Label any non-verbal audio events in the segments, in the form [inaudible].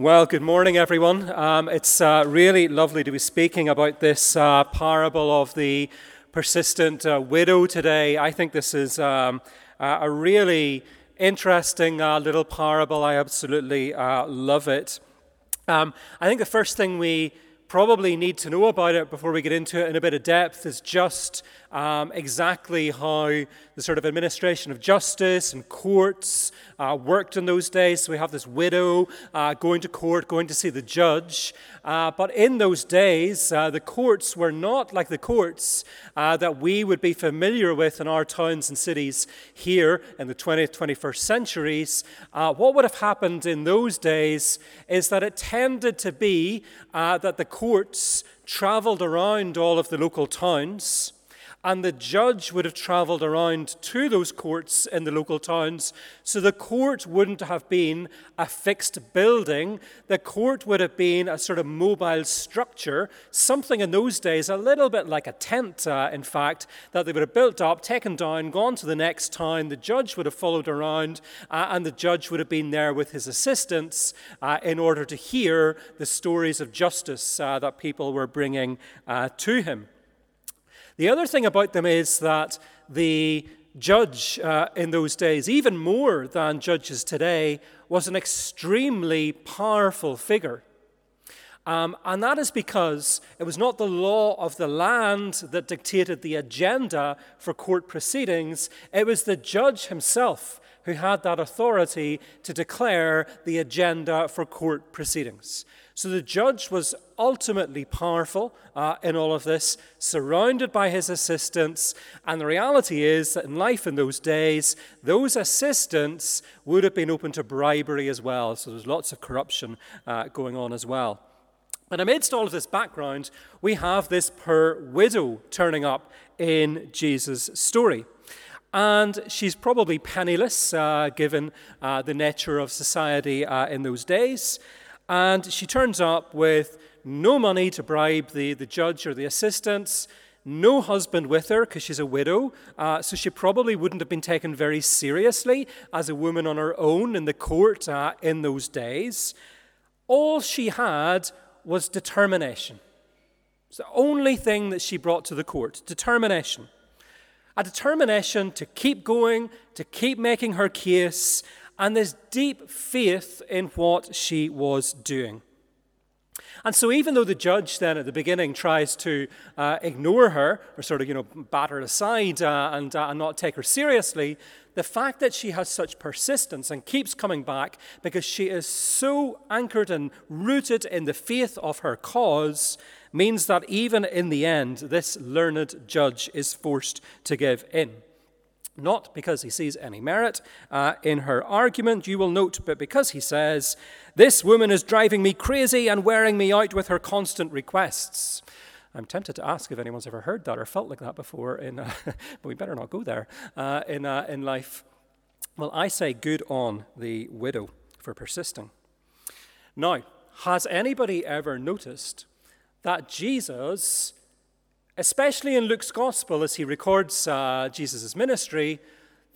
Well, good morning, everyone. Um, it's uh, really lovely to be speaking about this uh, parable of the persistent uh, widow today. I think this is um, a really interesting uh, little parable. I absolutely uh, love it. Um, I think the first thing we probably need to know about it before we get into it in a bit of depth is just um, exactly how the sort of administration of justice and courts uh, worked in those days. So we have this widow uh, going to court, going to see the judge. Uh, but in those days, uh, the courts were not like the courts uh, that we would be familiar with in our towns and cities here in the 20th, 21st centuries. Uh, what would have happened in those days is that it tended to be that the courts traveled around all of the local towns and the judge would have traveled around to those courts in the local towns. So the court wouldn't have been a fixed building. The court would have been a sort of mobile structure, something in those days a little bit like a tent, uh, in fact, that they would have built up, taken down, gone to the next town. The judge would have followed around, uh, and the judge would have been there with his assistants uh, in order to hear the stories of justice uh, that people were bringing uh, to him. The other thing about them is that the judge uh, in those days, even more than judges today, was an extremely powerful figure. Um, and that is because it was not the law of the land that dictated the agenda for court proceedings, it was the judge himself who had that authority to declare the agenda for court proceedings. So the judge was ultimately powerful uh, in all of this, surrounded by his assistants. And the reality is that in life in those days, those assistants would have been open to bribery as well. So there's lots of corruption uh, going on as well. But amidst all of this background, we have this poor widow turning up in Jesus' story. And she's probably penniless, uh, given uh, the nature of society uh, in those days. And she turns up with no money to bribe the, the judge or the assistants, no husband with her because she's a widow, uh, so she probably wouldn't have been taken very seriously as a woman on her own in the court uh, in those days. All she had was determination. It's the only thing that she brought to the court determination. A determination to keep going, to keep making her case, and this deep faith in what she was doing. And so, even though the judge then at the beginning tries to uh, ignore her or sort of, you know, bat her aside uh, and, uh, and not take her seriously, the fact that she has such persistence and keeps coming back because she is so anchored and rooted in the faith of her cause means that even in the end, this learned judge is forced to give in not because he sees any merit uh, in her argument, you will note, but because he says, This woman is driving me crazy and wearing me out with her constant requests. I'm tempted to ask if anyone's ever heard that or felt like that before, in, uh, [laughs] but we better not go there uh, in, uh, in life. Well, I say good on the widow for persisting. Now, has anybody ever noticed that Jesus especially in Luke's gospel as he records uh, Jesus' ministry,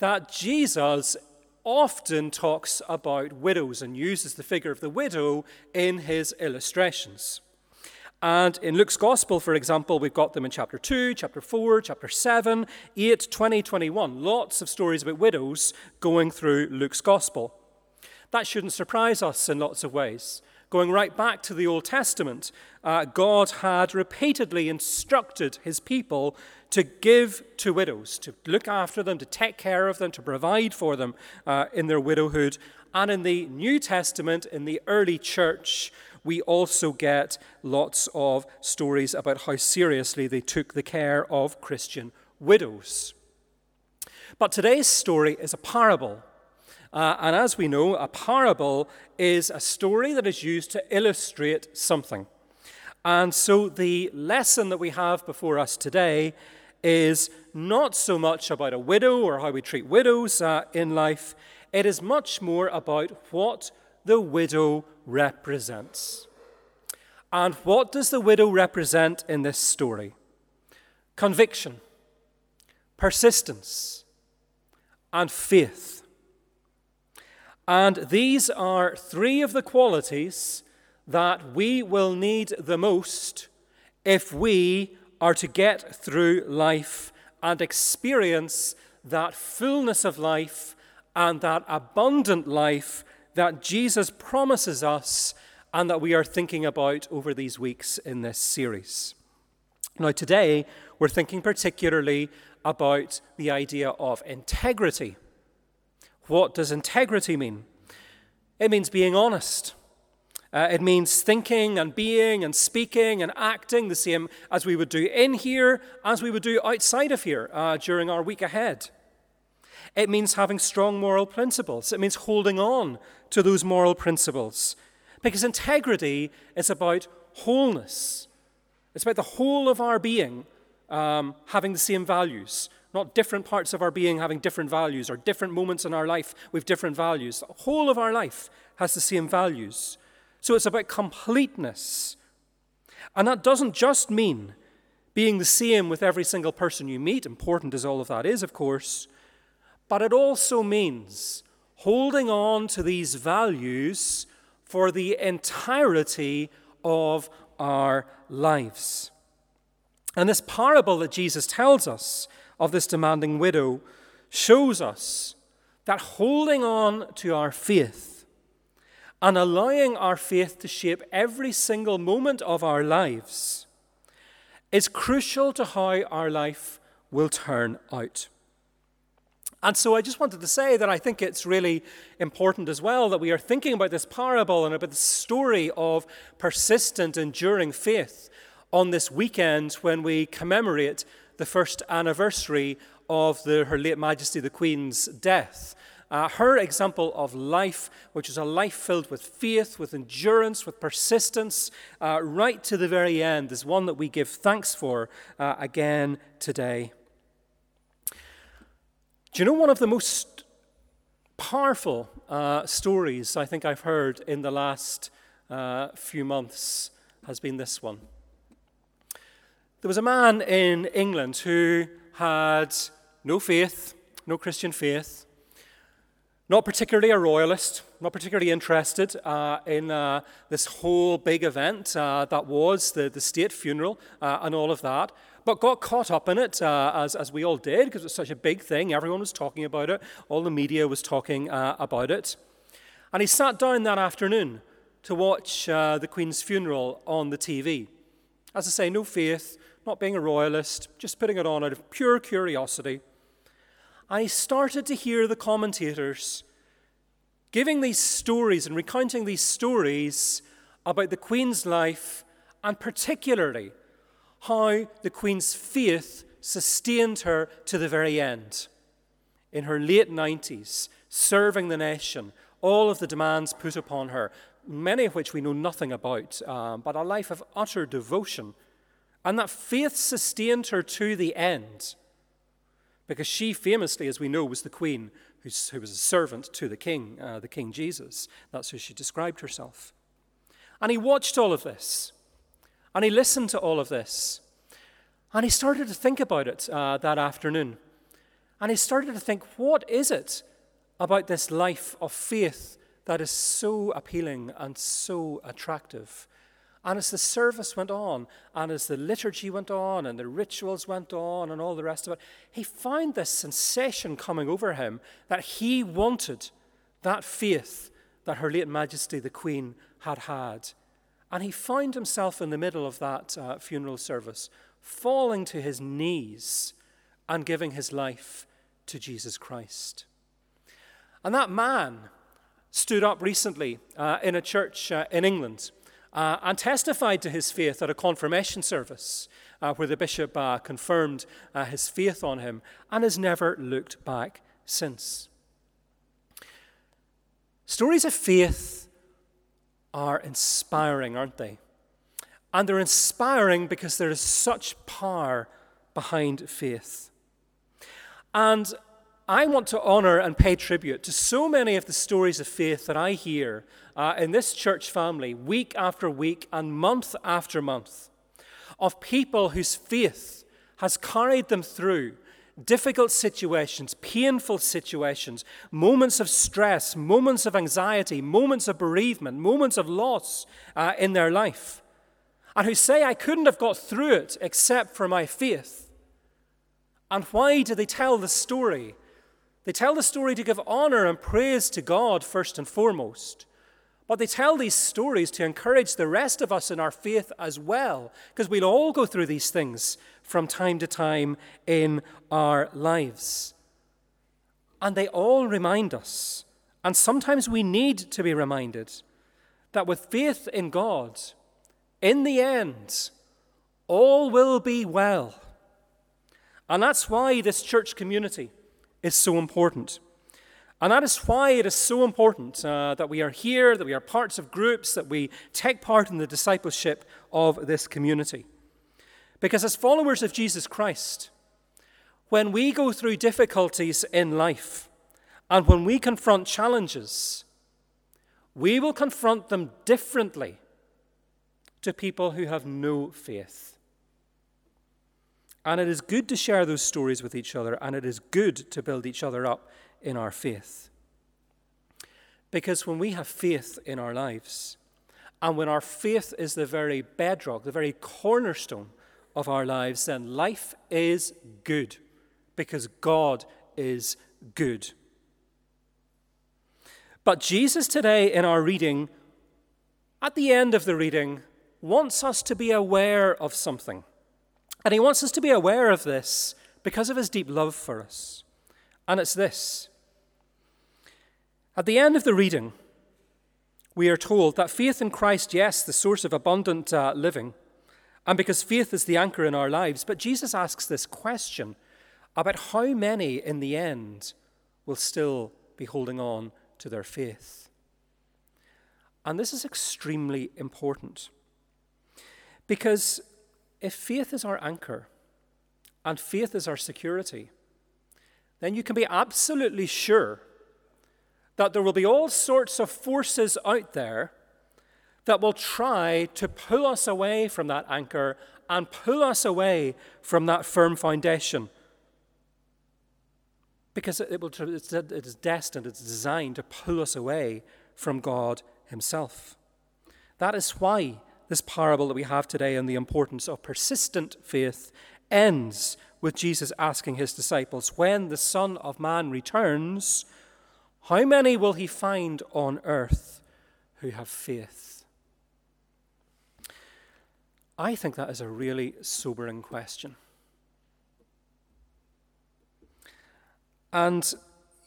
that Jesus often talks about widows and uses the figure of the widow in his illustrations. And in Luke's gospel, for example, we've got them in chapter 2, chapter 4, chapter 7, 8, 20, 21. Lots of stories about widows going through Luke's gospel. That shouldn't surprise us in lots of ways. Going right back to the Old Testament, uh, God had repeatedly instructed his people to give to widows, to look after them, to take care of them, to provide for them uh, in their widowhood. And in the New Testament, in the early church, we also get lots of stories about how seriously they took the care of Christian widows. But today's story is a parable. Uh, and as we know, a parable is a story that is used to illustrate something. And so the lesson that we have before us today is not so much about a widow or how we treat widows uh, in life, it is much more about what the widow represents. And what does the widow represent in this story? Conviction, persistence, and faith. And these are three of the qualities that we will need the most if we are to get through life and experience that fullness of life and that abundant life that Jesus promises us and that we are thinking about over these weeks in this series. Now, today, we're thinking particularly about the idea of integrity. What does integrity mean? It means being honest. Uh, it means thinking and being and speaking and acting the same as we would do in here, as we would do outside of here uh, during our week ahead. It means having strong moral principles. It means holding on to those moral principles. Because integrity is about wholeness, it's about the whole of our being um, having the same values, not different parts of our being having different values or different moments in our life with different values. The whole of our life has the same values. So it's about completeness. And that doesn't just mean being the same with every single person you meet, important as all of that is, of course, but it also means holding on to these values for the entirety of our lives. And this parable that Jesus tells us of this demanding widow shows us that holding on to our faith and allowing our faith to shape every single moment of our lives is crucial to how our life will turn out. And so I just wanted to say that I think it's really important as well that we are thinking about this parable and about the story of persistent, enduring faith on this weekend when we commemorate the first anniversary of the, Her late Majesty the Queen's death. Uh, her example of life, which is a life filled with faith, with endurance, with persistence, uh, right to the very end, is one that we give thanks for uh, again today. Do you know one of the most powerful uh, stories I think I've heard in the last uh, few months has been this one? There was a man in England who had no faith, no Christian faith, not particularly a royalist, not particularly interested uh, in uh, this whole big event uh, that was the, the state funeral uh, and all of that, but got caught up in it, uh, as, as we all did, because it was such a big thing. Everyone was talking about it, all the media was talking uh, about it. And he sat down that afternoon to watch the Queen's funeral on the TV. As I say, no faith, not being a royalist, just putting it on out of pure curiosity. I started to hear the commentators giving these stories and recounting these stories about the Queen's life and particularly how the Queen's faith sustained her to the very end. In her late 90s, serving the nation, all of the demands put upon her, many of which we know nothing about, um, but a life of utter devotion and that faith sustained her to the end. Because she famously, as we know, was the queen who was a servant to the king, uh, the King Jesus. That's who she described herself. And he watched all of this. And he listened to all of this. And he started to think about it uh, that afternoon. And he started to think, what is it about this life of faith that is so appealing and so attractive? And as the service went on, and as the liturgy went on, and the rituals went on, and all the rest of it, he found this sensation coming over him that he wanted that faith that Her late Majesty the Queen had had. And he found himself in the middle of that uh, funeral service, falling to his knees and giving his life to Jesus Christ. And that man stood up recently uh, in a church uh, in England uh, and testified to his faith at a confirmation service uh, where the bishop uh, confirmed uh, his faith on him and has never looked back since. Stories of faith are inspiring, aren't they? And they're inspiring because there is such power behind faith. And I want to honor and pay tribute to so many of the stories of faith that I hear uh, in this church family week after week and month after month of people whose faith has carried them through difficult situations, painful situations, moments of stress, moments of anxiety, moments of bereavement, moments of loss uh, in their life, and who say, I couldn't have got through it except for my faith. And why do they tell the story? They tell the story to give honor and praise to God first and foremost. But they tell these stories to encourage the rest of us in our faith as well, because we'll all go through these things from time to time in our lives. And they all remind us, and sometimes we need to be reminded, that with faith in God, in the end, all will be well. And that's why this church community is so important. And that is why it is so important uh, that we are here, that we are parts of groups, that we take part in the discipleship of this community. Because as followers of Jesus Christ, when we go through difficulties in life and when we confront challenges, we will confront them differently to people who have no faith. And it is good to share those stories with each other, and it is good to build each other up in our faith. Because when we have faith in our lives, and when our faith is the very bedrock, the very cornerstone of our lives, then life is good because God is good. But Jesus today in our reading, at the end of the reading, wants us to be aware of something. And he wants us to be aware of this because of his deep love for us. And it's this at the end of the reading, we are told that faith in Christ, yes, the source of abundant uh, living, and because faith is the anchor in our lives. But Jesus asks this question about how many in the end will still be holding on to their faith. And this is extremely important because if faith is our anchor and faith is our security, then you can be absolutely sure that there will be all sorts of forces out there that will try to pull us away from that anchor and pull us away from that firm foundation. Because it, will, it is destined, it's designed to pull us away from God Himself. That is why this parable that we have today on the importance of persistent faith ends with Jesus asking His disciples, When the Son of Man returns, how many will he find on earth who have faith? I think that is a really sobering question. And,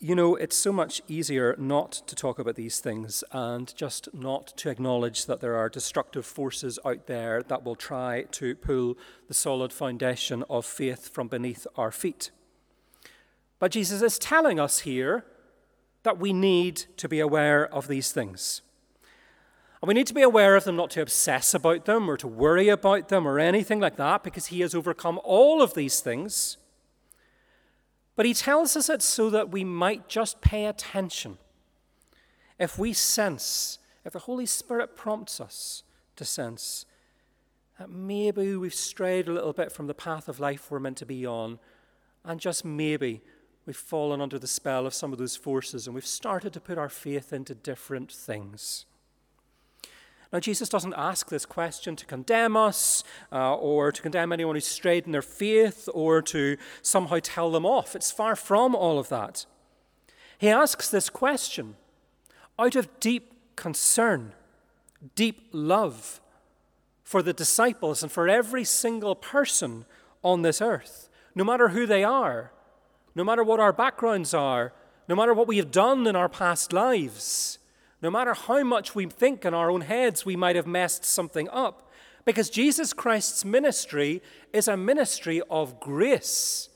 you know, it's so much easier not to talk about these things and just not to acknowledge that there are destructive forces out there that will try to pull the solid foundation of faith from beneath our feet. But Jesus is telling us here that we need to be aware of these things. And we need to be aware of them, not to obsess about them or to worry about them or anything like that, because He has overcome all of these things. But He tells us it so that we might just pay attention. If we sense, if the Holy Spirit prompts us to sense that maybe we've strayed a little bit from the path of life we're meant to be on, and just maybe we've fallen under the spell of some of those forces and we've started to put our faith into different things. Now, Jesus doesn't ask this question to condemn us uh, or to condemn anyone who's strayed in their faith or to somehow tell them off. It's far from all of that. He asks this question out of deep concern, deep love for the disciples and for every single person on this earth, no matter who they are, no matter what our backgrounds are, no matter what we have done in our past lives, no matter how much we think in our own heads we might have messed something up, because Jesus Christ's ministry is a ministry of grace.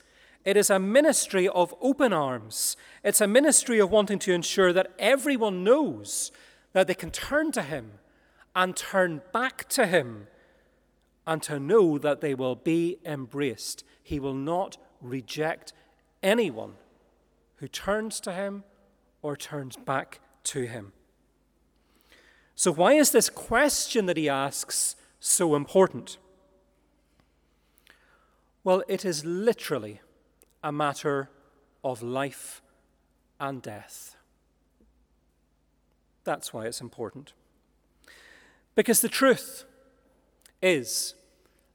It is a ministry of open arms. It's a ministry of wanting to ensure that everyone knows that they can turn to Him and turn back to Him and to know that they will be embraced. He will not reject anyone who turns to him or turns back to him. So, why is this question that he asks so important? Well, it is literally a matter of life and death. That's why it's important. Because the truth is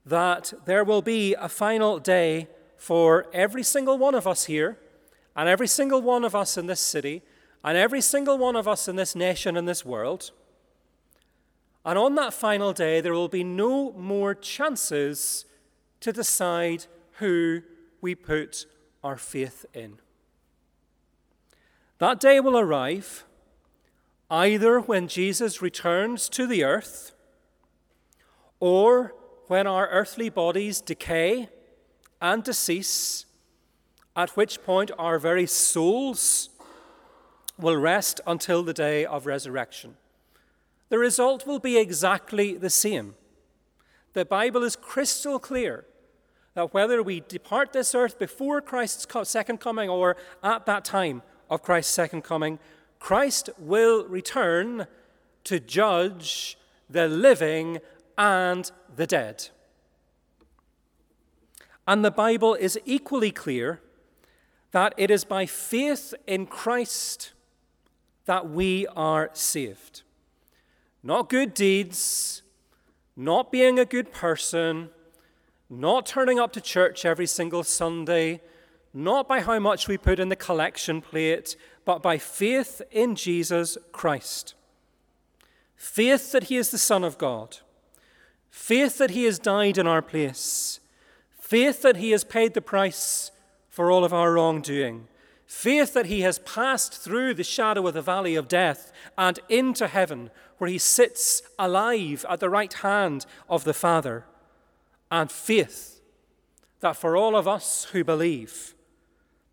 that there will be a final day for every single one of us here, and every single one of us in this city, and every single one of us in this nation and this world. And on that final day, there will be no more chances to decide who we put our faith in. That day will arrive either when Jesus returns to the earth or when our earthly bodies decay and decease, at which point our very souls will rest until the day of resurrection. The result will be exactly the same. The Bible is crystal clear that whether we depart this earth before Christ's second coming or at that time of Christ's second coming, Christ will return to judge the living and the dead. And the Bible is equally clear that it is by faith in Christ that we are saved. Not good deeds, not being a good person, not turning up to church every single Sunday, not by how much we put in the collection plate, but by faith in Jesus Christ. Faith that He is the Son of God. Faith that He has died in our place. Faith that He has paid the price for all of our wrongdoing. Faith that He has passed through the shadow of the valley of death and into heaven, where He sits alive at the right hand of the Father. And faith that for all of us who believe,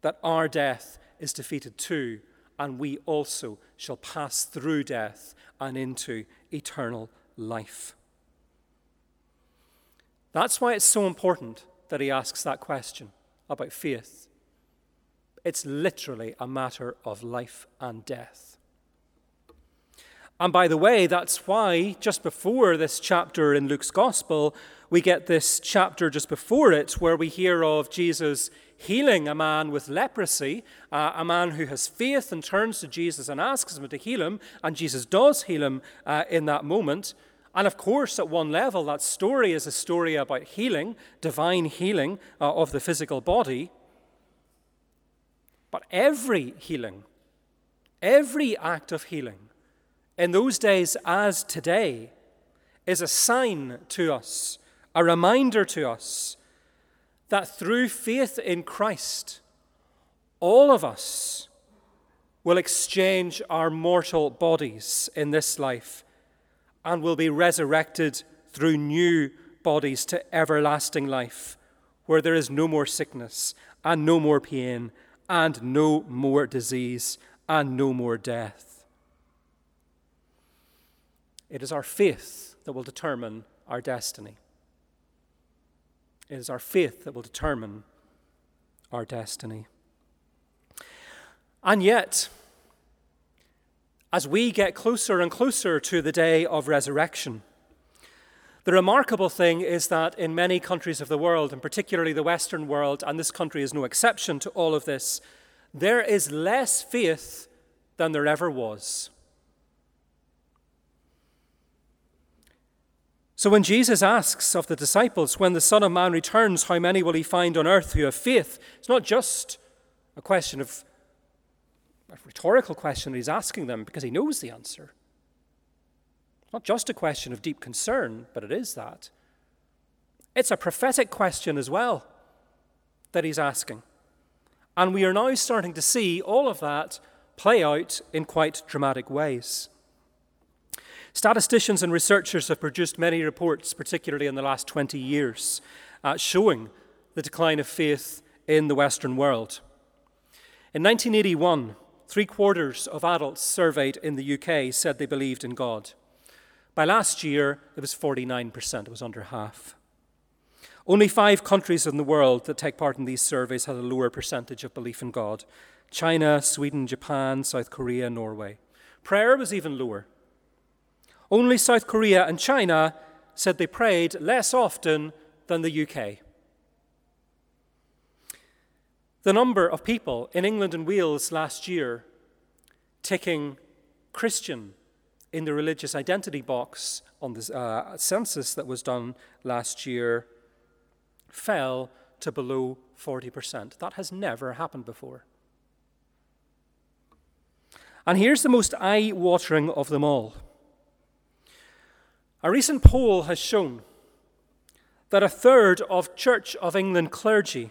that our death is defeated too, and we also shall pass through death and into eternal life. That's why it's so important that he asks that question about faith. It's literally a matter of life and death. And by the way, that's why just before this chapter in Luke's Gospel, we get this chapter just before it where we hear of Jesus healing a man with leprosy, uh, a man who has faith and turns to Jesus and asks him to heal him, and Jesus does heal him uh, in that moment. And of course, at one level, that story is a story about healing, divine healing uh, of the physical body. But every healing, every act of healing, in those days as today, is a sign to us, a reminder to us that through faith in Christ, all of us will exchange our mortal bodies in this life and will be resurrected through new bodies to everlasting life, where there is no more sickness and no more pain and no more disease and no more death. It is our faith that will determine our destiny. It is our faith that will determine our destiny. And yet, as we get closer and closer to the day of resurrection, the remarkable thing is that in many countries of the world, and particularly the Western world, and this country is no exception to all of this, there is less faith than there ever was. So when Jesus asks of the disciples, when the Son of Man returns, how many will he find on earth who have faith? It's not just a question of a rhetorical question that he's asking them because he knows the answer. It's not just a question of deep concern, but it is that. It's a prophetic question as well that he's asking. And we are now starting to see all of that play out in quite dramatic ways. Statisticians and researchers have produced many reports, particularly in the last 20 years, uh, showing the decline of faith in the Western world. In 1981, three quarters of adults surveyed in the UK said they believed in God. By last year, it was 49%, it was under half. Only five countries in the world that take part in these surveys had a lower percentage of belief in God China, Sweden, Japan, South Korea, Norway. Prayer was even lower. Only South Korea and China said they prayed less often than the UK. The number of people in England and Wales last year ticking Christian in the religious identity box on the uh, census that was done last year fell to below 40%. That has never happened before. And here's the most eye watering of them all. A recent poll has shown that a third of Church of England clergy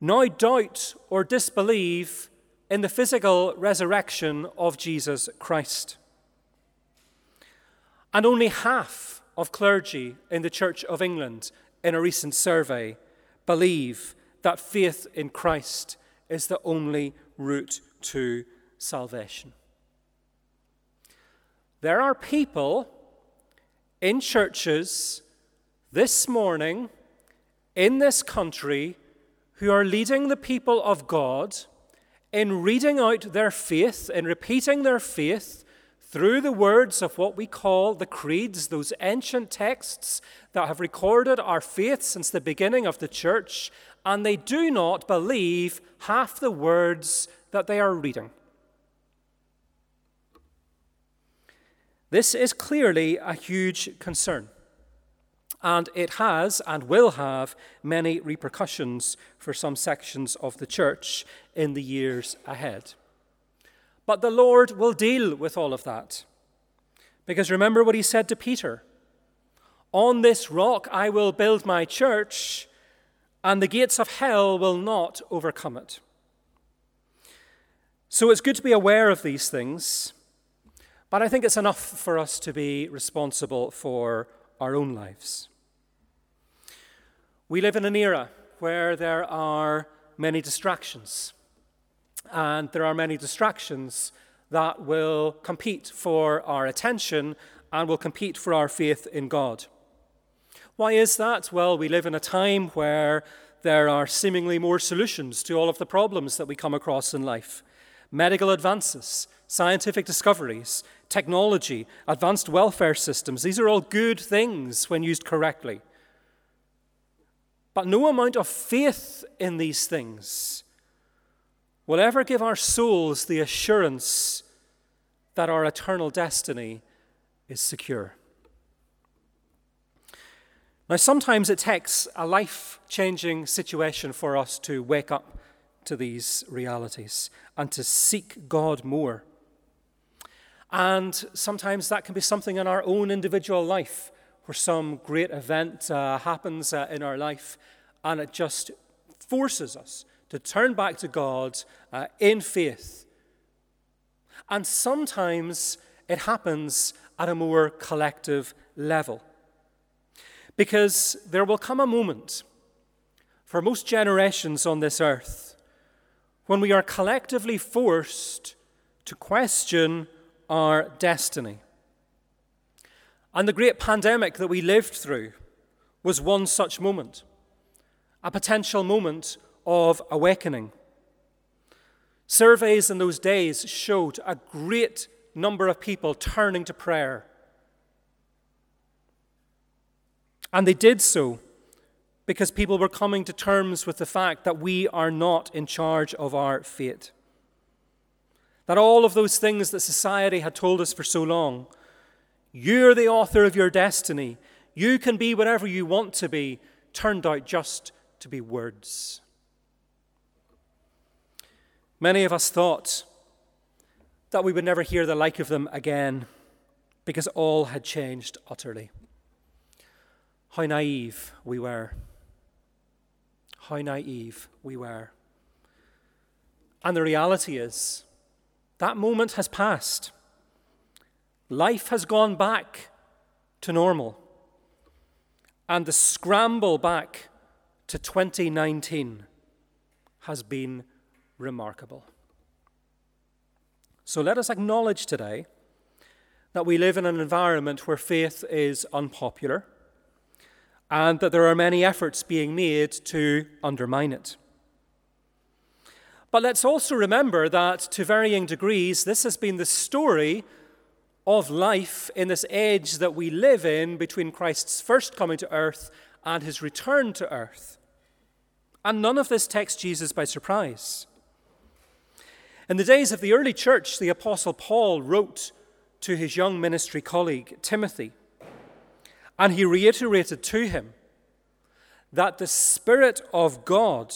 now doubt or disbelieve in the physical resurrection of Jesus Christ. And only half of clergy in the Church of England, in a recent survey, believe that faith in Christ is the only route to salvation. There are people in churches this morning in this country who are leading the people of God in reading out their faith, in repeating their faith through the words of what we call the creeds, those ancient texts that have recorded our faith since the beginning of the church, and they do not believe half the words that they are reading. This is clearly a huge concern and it has and will have many repercussions for some sections of the church in the years ahead. But the Lord will deal with all of that. Because remember what he said to Peter On this rock I will build my church, and the gates of hell will not overcome it. So it's good to be aware of these things, but I think it's enough for us to be responsible for our own lives. We live in an era where there are many distractions, and there are many distractions that will compete for our attention and will compete for our faith in God. Why is that? Well, we live in a time where there are seemingly more solutions to all of the problems that we come across in life. Medical advances, scientific discoveries, technology, advanced welfare systems, these are all good things when used correctly. But no amount of faith in these things will ever give our souls the assurance that our eternal destiny is secure. Now, sometimes it takes a life changing situation for us to wake up to these realities and to seek God more. And sometimes that can be something in our own individual life where some great event uh, happens uh, in our life and it just forces us to turn back to God uh, in faith. And sometimes it happens at a more collective level. Because there will come a moment for most generations on this earth when we are collectively forced to question our destiny. And the great pandemic that we lived through was one such moment, a potential moment of awakening. Surveys in those days showed a great number of people turning to prayer. And they did so because people were coming to terms with the fact that we are not in charge of our fate. That all of those things that society had told us for so long you're the author of your destiny. You can be whatever you want to be, turned out just to be words. Many of us thought that we would never hear the like of them again because all had changed utterly. How naive we were. How naive we were. And the reality is, that moment has passed. Life has gone back to normal. And the scramble back to 2019 has been remarkable. So let us acknowledge today that we live in an environment where faith is unpopular and that there are many efforts being made to undermine it. But let's also remember that to varying degrees, this has been the story of life in this age that we live in between Christ's first coming to earth and his return to earth. And none of this takes Jesus by surprise. In the days of the early church, the Apostle Paul wrote to his young ministry colleague, Timothy, and he reiterated to him that the Spirit of God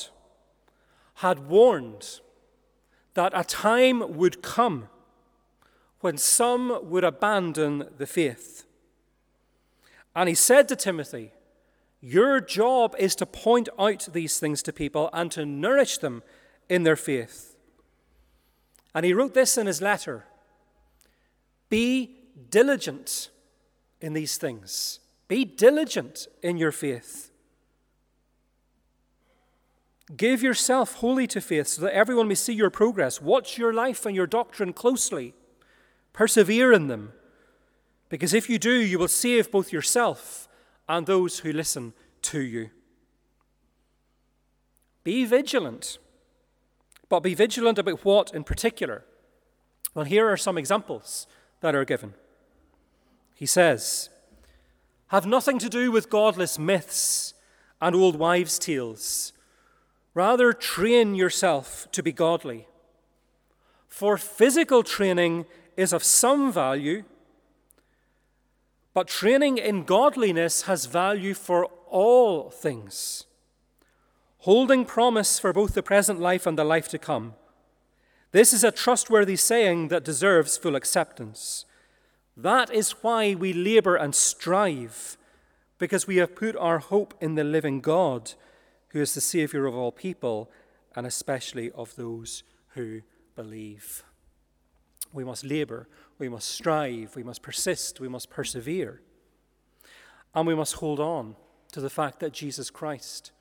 had warned that a time would come when some would abandon the faith. And he said to Timothy, Your job is to point out these things to people and to nourish them in their faith. And he wrote this in his letter Be diligent in these things, be diligent in your faith. Give yourself wholly to faith so that everyone may see your progress. Watch your life and your doctrine closely. Persevere in them. Because if you do, you will save both yourself and those who listen to you. Be vigilant. But be vigilant about what in particular? Well, here are some examples that are given. He says, Have nothing to do with godless myths and old wives' tales Rather, train yourself to be godly. For physical training is of some value, but training in godliness has value for all things, holding promise for both the present life and the life to come. This is a trustworthy saying that deserves full acceptance. That is why we labor and strive, because we have put our hope in the living God who is the Saviour of all people, and especially of those who believe. We must labour, we must strive, we must persist, we must persevere. And we must hold on to the fact that Jesus Christ,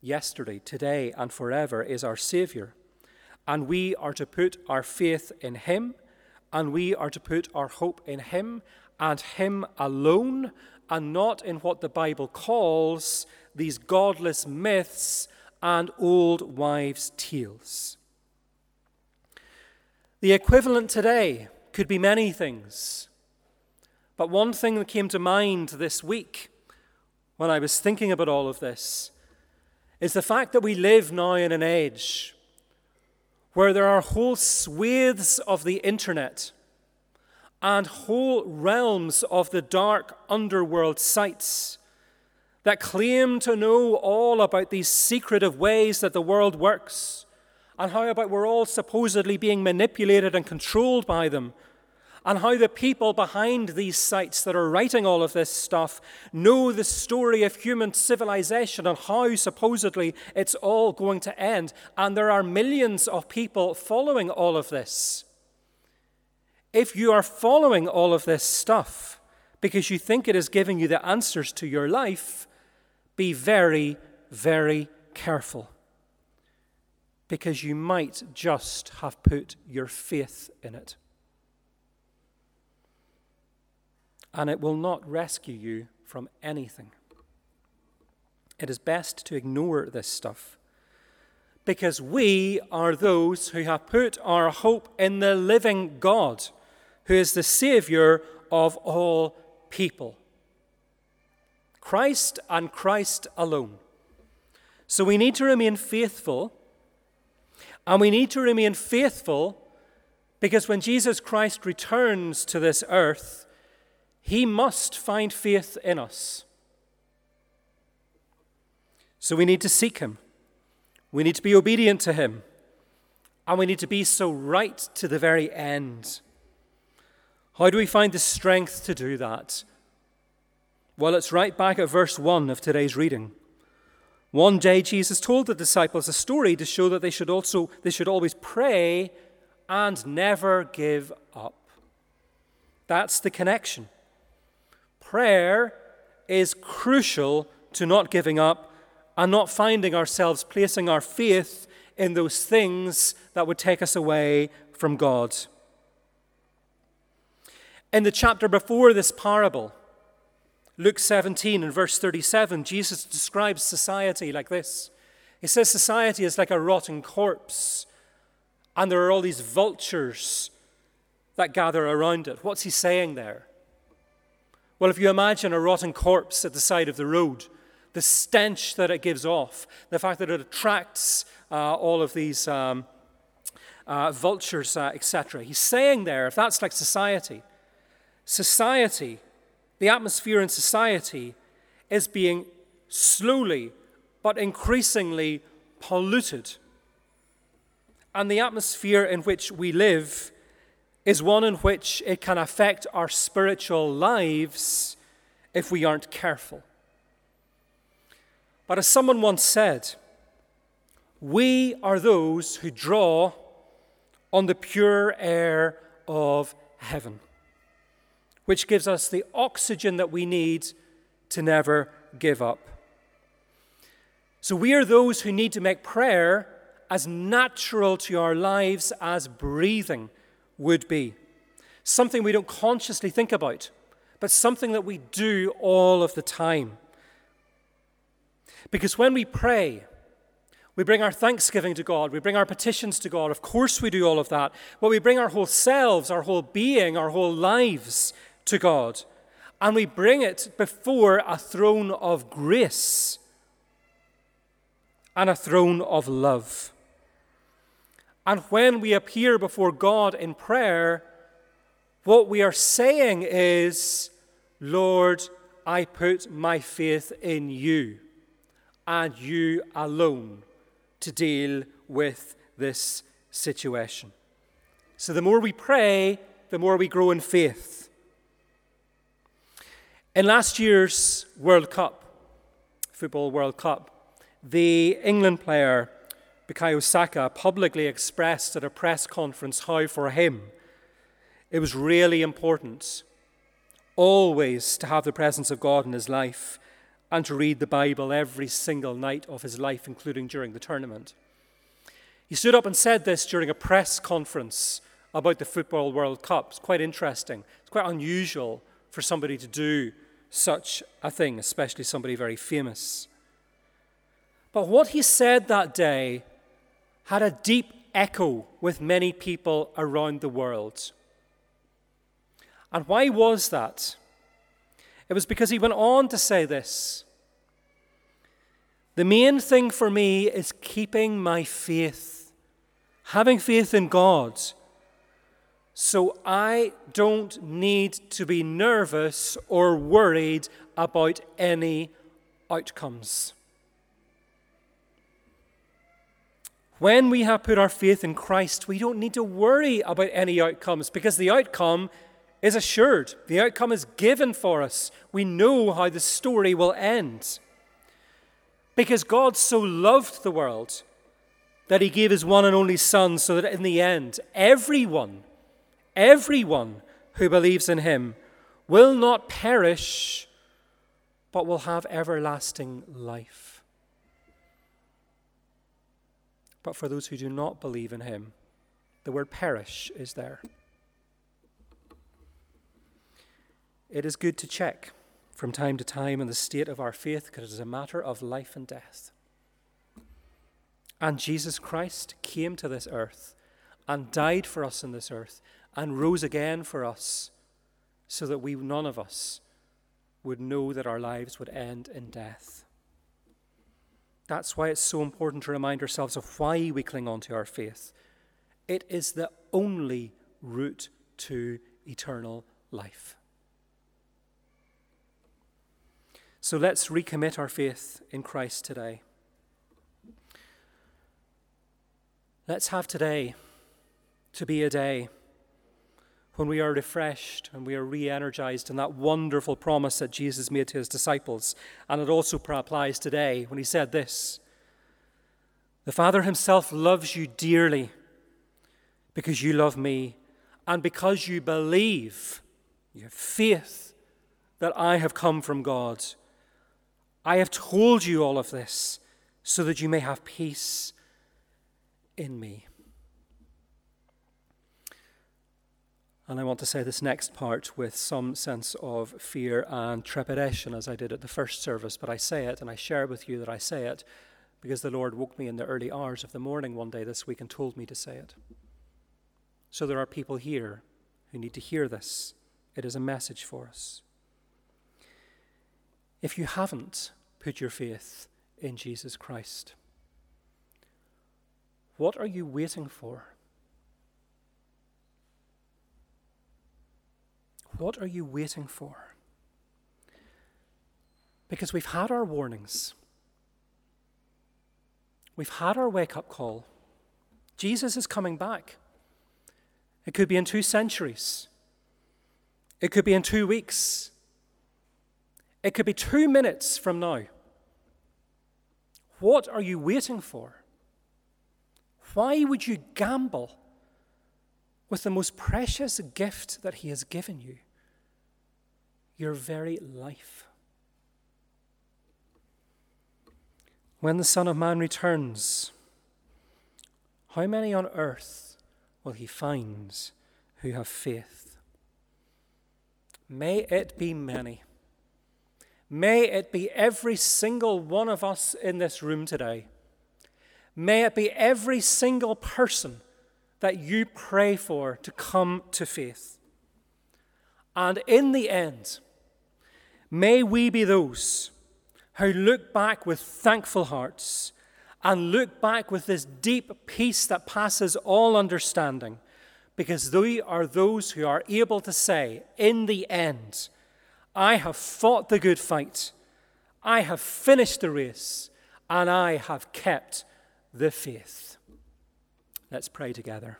yesterday, today, and forever, is our Saviour. And we are to put our faith in Him, and we are to put our hope in Him and Him alone, and not in what the Bible calls these godless myths and old wives' tales. The equivalent today could be many things. But one thing that came to mind this week when I was thinking about all of this is the fact that we live now in an age where there are whole swathes of the internet and whole realms of the dark underworld sites that claim to know all about these secretive ways that the world works, and how about we're all supposedly being manipulated and controlled by them, and how the people behind these sites that are writing all of this stuff know the story of human civilization and how supposedly it's all going to end. And there are millions of people following all of this. If you are following all of this stuff because you think it is giving you the answers to your life, be very, very careful because you might just have put your faith in it. And it will not rescue you from anything. It is best to ignore this stuff because we are those who have put our hope in the living God, who is the Savior of all people. Christ and Christ alone. So we need to remain faithful, and we need to remain faithful because when Jesus Christ returns to this earth, he must find faith in us. So we need to seek him. We need to be obedient to him. And we need to be so right to the very end. How do we find the strength to do that? Well, it's right back at verse 1 of today's reading. One day Jesus told the disciples a story to show that they should also they should always pray and never give up. That's the connection. Prayer is crucial to not giving up and not finding ourselves placing our faith in those things that would take us away from God. In the chapter before this parable, Luke 17 and verse 37, Jesus describes society like this. He says society is like a rotten corpse, and there are all these vultures that gather around it. What's he saying there? Well, if you imagine a rotten corpse at the side of the road, the stench that it gives off, the fact that it attracts uh, all of these um, uh, vultures, uh, etc. He's saying there, if that's like society, society, the atmosphere in society is being slowly but increasingly polluted. And the atmosphere in which we live is one in which it can affect our spiritual lives if we aren't careful. But as someone once said, we are those who draw on the pure air of heaven, which gives us the oxygen that we need to never give up. So we are those who need to make prayer as natural to our lives as breathing would be. Something we don't consciously think about, but something that we do all of the time. Because when we pray, we bring our thanksgiving to God, we bring our petitions to God. Of course, we do all of that. But we bring our whole selves, our whole being, our whole lives to God. And we bring it before a throne of grace and a throne of love. And when we appear before God in prayer, what we are saying is, Lord, I put my faith in you and you alone to deal with this situation. So the more we pray, the more we grow in faith. In last year's World Cup, Football World Cup, the England player Bukayo Saka publicly expressed at a press conference how for him it was really important always to have the presence of God in his life and to read the Bible every single night of his life, including during the tournament. He stood up and said this during a press conference about the Football World Cup. It's quite interesting. It's quite unusual for somebody to do such a thing, especially somebody very famous. But what he said that day had a deep echo with many people around the world. And why was that? It was because he went on to say this The main thing for me is keeping my faith, having faith in God. So I don't need to be nervous or worried about any outcomes. When we have put our faith in Christ, we don't need to worry about any outcomes because the outcome is assured. The outcome is given for us. We know how the story will end. Because God so loved the world that he gave his one and only Son so that in the end, everyone, everyone who believes in him will not perish but will have everlasting life. But for those who do not believe in him, the word perish is there. It is good to check from time to time in the state of our faith because it is a matter of life and death. And Jesus Christ came to this earth and died for us in this earth and rose again for us so that we, none of us, would know that our lives would end in death. That's why it's so important to remind ourselves of why we cling on to our faith. It is the only route to eternal life. So let's recommit our faith in Christ today. Let's have today to be a day when we are refreshed and we are re energized in that wonderful promise that Jesus made to his disciples. And it also applies today when he said this The Father himself loves you dearly because you love me and because you believe, you have faith that I have come from God. I have told you all of this so that you may have peace in me. And I want to say this next part with some sense of fear and trepidation, as I did at the first service. But I say it, and I share with you that I say it because the Lord woke me in the early hours of the morning one day this week and told me to say it. So there are people here who need to hear this. It is a message for us. If you haven't put your faith in Jesus Christ. What are you waiting for? What are you waiting for? Because we've had our warnings. We've had our wake up call. Jesus is coming back. It could be in two centuries. It could be in two weeks. It could be two minutes from now. What are you waiting for? Why would you gamble with the most precious gift that He has given you? Your very life. When the Son of Man returns, how many on earth will He find who have faith? May it be many. May it be every single one of us in this room today. May it be every single person that you pray for to come to faith. And in the end, may we be those who look back with thankful hearts and look back with this deep peace that passes all understanding, because they are those who are able to say, in the end, I have fought the good fight, I have finished the race, and I have kept the faith. Let's pray together.